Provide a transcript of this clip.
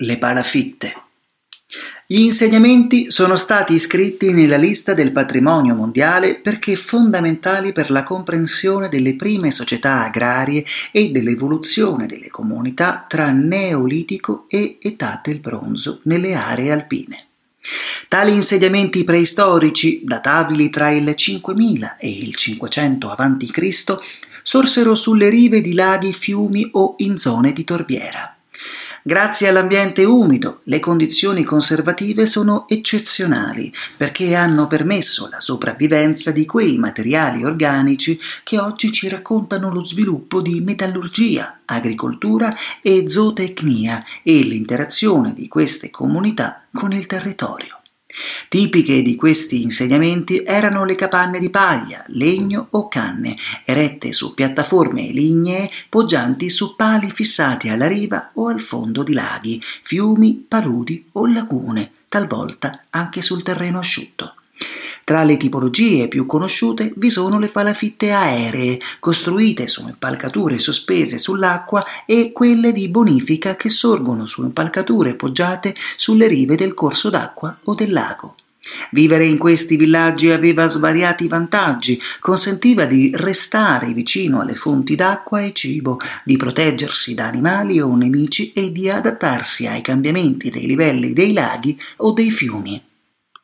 Le palafitte. Gli insegnamenti sono stati iscritti nella lista del patrimonio mondiale perché fondamentali per la comprensione delle prime società agrarie e dell'evoluzione delle comunità tra Neolitico e età del bronzo nelle aree alpine. Tali insediamenti preistorici, databili tra il 5000 e il 500 a.C., sorsero sulle rive di laghi, fiumi o in zone di torbiera. Grazie all'ambiente umido, le condizioni conservative sono eccezionali perché hanno permesso la sopravvivenza di quei materiali organici che oggi ci raccontano lo sviluppo di metallurgia, agricoltura e zootecnia e l'interazione di queste comunità con il territorio. Tipiche di questi insegnamenti erano le capanne di paglia, legno o canne, erette su piattaforme lignee poggianti su pali fissati alla riva o al fondo di laghi, fiumi, paludi o lagune, talvolta anche sul terreno asciutto. Tra le tipologie più conosciute vi sono le palafitte aeree, costruite su impalcature sospese sull'acqua, e quelle di bonifica che sorgono su impalcature poggiate sulle rive del corso d'acqua o del lago. Vivere in questi villaggi aveva svariati vantaggi, consentiva di restare vicino alle fonti d'acqua e cibo, di proteggersi da animali o nemici e di adattarsi ai cambiamenti dei livelli dei laghi o dei fiumi.